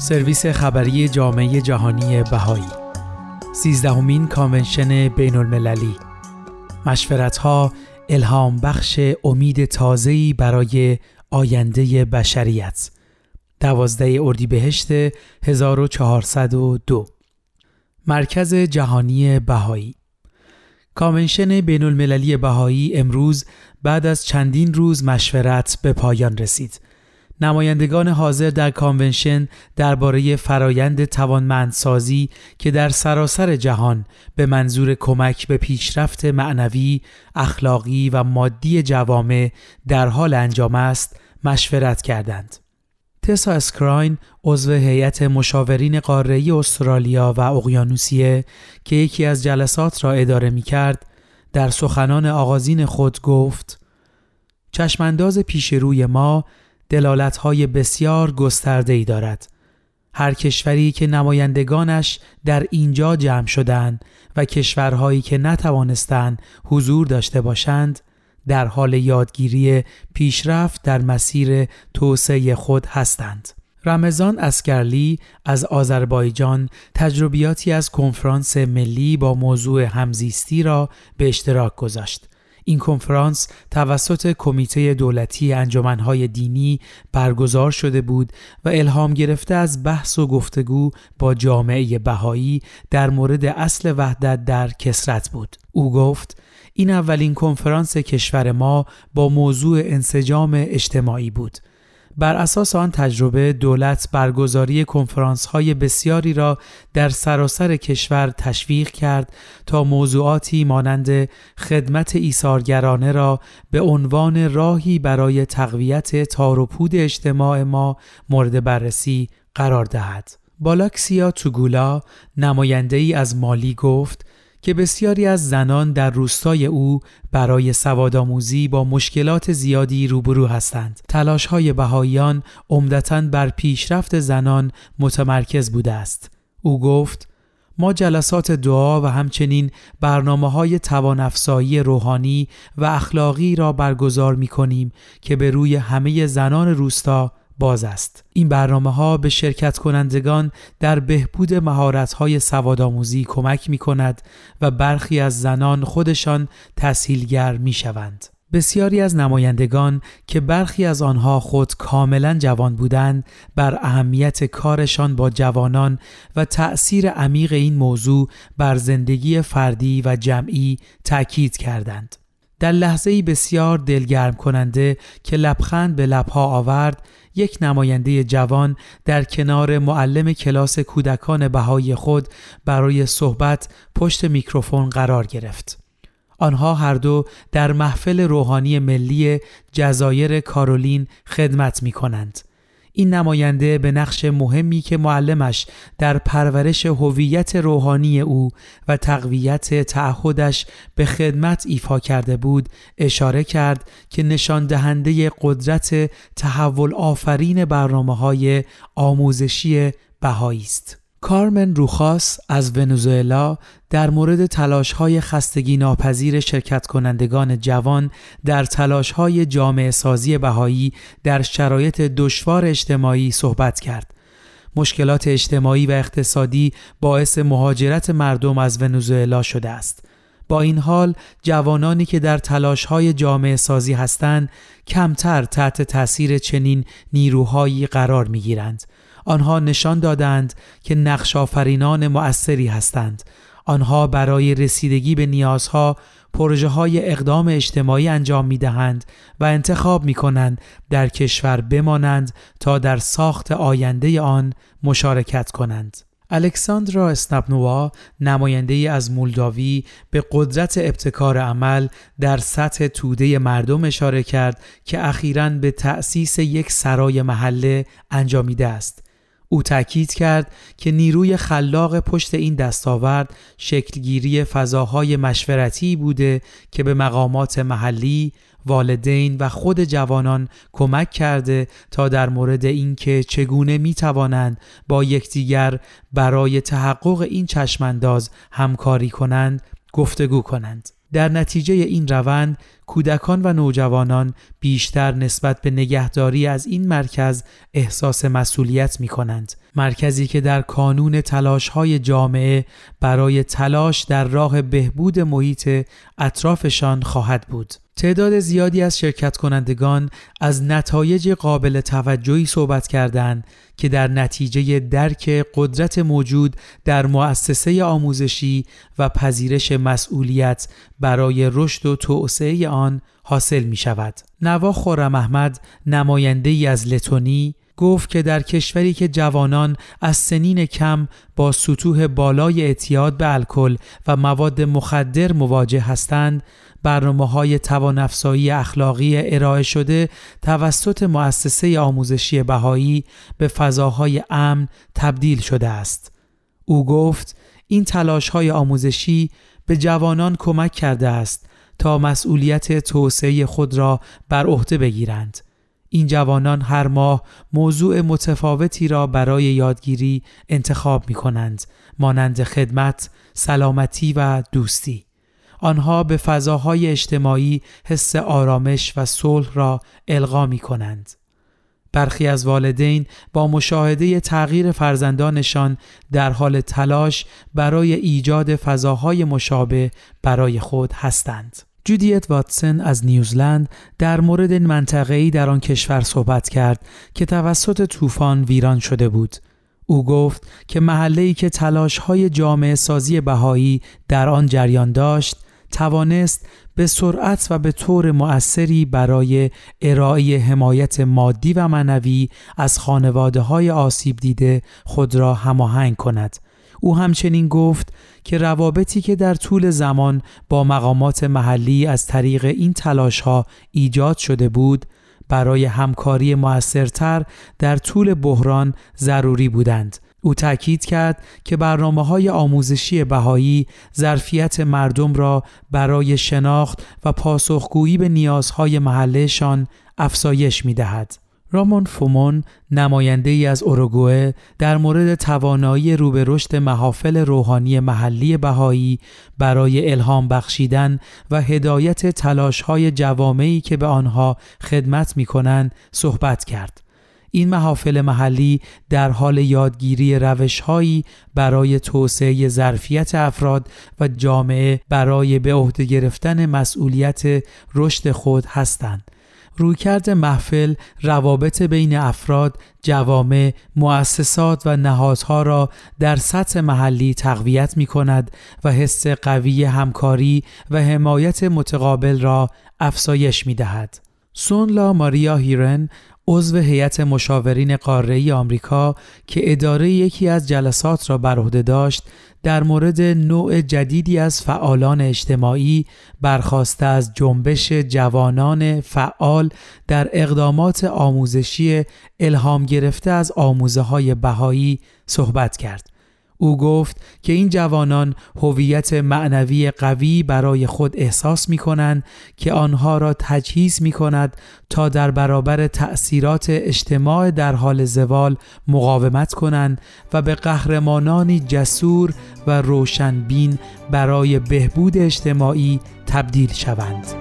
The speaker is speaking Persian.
سرویس خبری جامعه جهانی بهایی. سیزدهمین کانونشن بین المللی مشورت ها الهام بخش امید تازه‌ای برای آینده بشریت. دوازده اردیبهشت 1402 مرکز جهانی بهایی. کانونشن بین المللی بهایی امروز بعد از چندین روز مشورت به پایان رسید. نمایندگان حاضر در کانونشن درباره فرایند توانمندسازی که در سراسر جهان به منظور کمک به پیشرفت معنوی، اخلاقی و مادی جوامع در حال انجام است، مشورت کردند. تسا اسکراین عضو هیئت مشاورین قاره‌ای استرالیا و اقیانوسیه که یکی از جلسات را اداره می کرد در سخنان آغازین خود گفت چشمانداز پیش روی ما های بسیار گسترده ای دارد. هر کشوری که نمایندگانش در اینجا جمع شدند و کشورهایی که نتوانستند حضور داشته باشند در حال یادگیری پیشرفت در مسیر توسعه خود هستند. رمضان اسکرلی از آذربایجان تجربیاتی از کنفرانس ملی با موضوع همزیستی را به اشتراک گذاشت. این کنفرانس توسط کمیته دولتی انجمنهای دینی برگزار شده بود و الهام گرفته از بحث و گفتگو با جامعه بهایی در مورد اصل وحدت در کسرت بود. او گفت این اولین کنفرانس کشور ما با موضوع انسجام اجتماعی بود بر اساس آن تجربه دولت برگزاری کنفرانس های بسیاری را در سراسر کشور تشویق کرد تا موضوعاتی مانند خدمت ایثارگرانه را به عنوان راهی برای تقویت تاروپود اجتماع ما مورد بررسی قرار دهد. بالاکسیا توگولا نماینده ای از مالی گفت که بسیاری از زنان در روستای او برای سوادآموزی با مشکلات زیادی روبرو هستند. تلاش های بهاییان عمدتا بر پیشرفت زنان متمرکز بوده است. او گفت ما جلسات دعا و همچنین برنامه های توانافزایی روحانی و اخلاقی را برگزار می کنیم که به روی همه زنان روستا باز است. این برنامه ها به شرکت کنندگان در بهبود مهارت های سوادآموزی کمک می کند و برخی از زنان خودشان تسهیلگر می شوند. بسیاری از نمایندگان که برخی از آنها خود کاملا جوان بودند بر اهمیت کارشان با جوانان و تأثیر عمیق این موضوع بر زندگی فردی و جمعی تأکید کردند. در لحظه بسیار دلگرم کننده که لبخند به لبها آورد یک نماینده جوان در کنار معلم کلاس کودکان بهای خود برای صحبت پشت میکروفون قرار گرفت. آنها هر دو در محفل روحانی ملی جزایر کارولین خدمت می کنند. این نماینده به نقش مهمی که معلمش در پرورش هویت روحانی او و تقویت تعهدش به خدمت ایفا کرده بود اشاره کرد که نشان دهنده قدرت تحول آفرین برنامه های آموزشی بهایی است. کارمن روخاس از ونزوئلا در مورد تلاش های خستگی ناپذیر شرکت کنندگان جوان در تلاش های جامعه سازی بهایی در شرایط دشوار اجتماعی صحبت کرد. مشکلات اجتماعی و اقتصادی باعث مهاجرت مردم از ونزوئلا شده است. با این حال جوانانی که در تلاش های جامعه سازی هستند کمتر تحت تاثیر چنین نیروهایی قرار می گیرند. آنها نشان دادند که نقش آفرینان مؤثری هستند. آنها برای رسیدگی به نیازها پروژه های اقدام اجتماعی انجام می دهند و انتخاب می کنند در کشور بمانند تا در ساخت آینده آن مشارکت کنند. الکساندرا اسنپنوا نماینده ای از مولداوی به قدرت ابتکار عمل در سطح توده مردم اشاره کرد که اخیراً به تأسیس یک سرای محله انجامیده است. او تاکید کرد که نیروی خلاق پشت این دستاورد شکلگیری فضاهای مشورتی بوده که به مقامات محلی، والدین و خود جوانان کمک کرده تا در مورد اینکه چگونه می توانند با یکدیگر برای تحقق این چشمانداز همکاری کنند گفتگو کنند. در نتیجه این روند کودکان و نوجوانان بیشتر نسبت به نگهداری از این مرکز احساس مسئولیت می کنند. مرکزی که در کانون تلاش های جامعه برای تلاش در راه بهبود محیط اطرافشان خواهد بود. تعداد زیادی از شرکت کنندگان از نتایج قابل توجهی صحبت کردند که در نتیجه درک قدرت موجود در مؤسسه آموزشی و پذیرش مسئولیت برای رشد و توسعه آن حاصل می شود. نوا خورم احمد نماینده ای از لتونی گفت که در کشوری که جوانان از سنین کم با سطوح بالای اعتیاد به الکل و مواد مخدر مواجه هستند برنامه های توانافزایی اخلاقی ارائه شده توسط مؤسسه آموزشی بهایی به فضاهای امن تبدیل شده است. او گفت این تلاش های آموزشی به جوانان کمک کرده است تا مسئولیت توسعه خود را بر عهده بگیرند. این جوانان هر ماه موضوع متفاوتی را برای یادگیری انتخاب می کنند مانند خدمت، سلامتی و دوستی. آنها به فضاهای اجتماعی حس آرامش و صلح را القا می کنند. برخی از والدین با مشاهده تغییر فرزندانشان در حال تلاش برای ایجاد فضاهای مشابه برای خود هستند. جودیت واتسن از نیوزلند در مورد منطقه‌ای در آن کشور صحبت کرد که توسط طوفان ویران شده بود. او گفت که محله‌ای که تلاش‌های جامعه سازی بهایی در آن جریان داشت، توانست به سرعت و به طور مؤثری برای ارائه حمایت مادی و معنوی از خانواده های آسیب دیده خود را هماهنگ کند. او همچنین گفت که روابطی که در طول زمان با مقامات محلی از طریق این تلاش ها ایجاد شده بود برای همکاری موثرتر در طول بحران ضروری بودند او تاکید کرد که برنامه های آموزشی بهایی ظرفیت مردم را برای شناخت و پاسخگویی به نیازهای محلهشان افزایش می دهد. رامون فومون نماینده ای از اوروگوئه در مورد توانایی رو به رشد محافل روحانی محلی بهایی برای الهام بخشیدن و هدایت تلاش های جوامعی که به آنها خدمت می کنند صحبت کرد. این محافل محلی در حال یادگیری روشهایی برای توسعه ظرفیت افراد و جامعه برای به عهده گرفتن مسئولیت رشد خود هستند. رویکرد محفل روابط بین افراد، جوامع، مؤسسات و نهادها را در سطح محلی تقویت می کند و حس قوی همکاری و حمایت متقابل را افزایش می دهد. سونلا ماریا هیرن عضو هیئت مشاورین قاره آمریکا که اداره یکی از جلسات را بر عهده داشت در مورد نوع جدیدی از فعالان اجتماعی برخواسته از جنبش جوانان فعال در اقدامات آموزشی الهام گرفته از آموزه های بهایی صحبت کرد. او گفت که این جوانان هویت معنوی قوی برای خود احساس می کنند که آنها را تجهیز می کند تا در برابر تأثیرات اجتماع در حال زوال مقاومت کنند و به قهرمانانی جسور و روشنبین برای بهبود اجتماعی تبدیل شوند.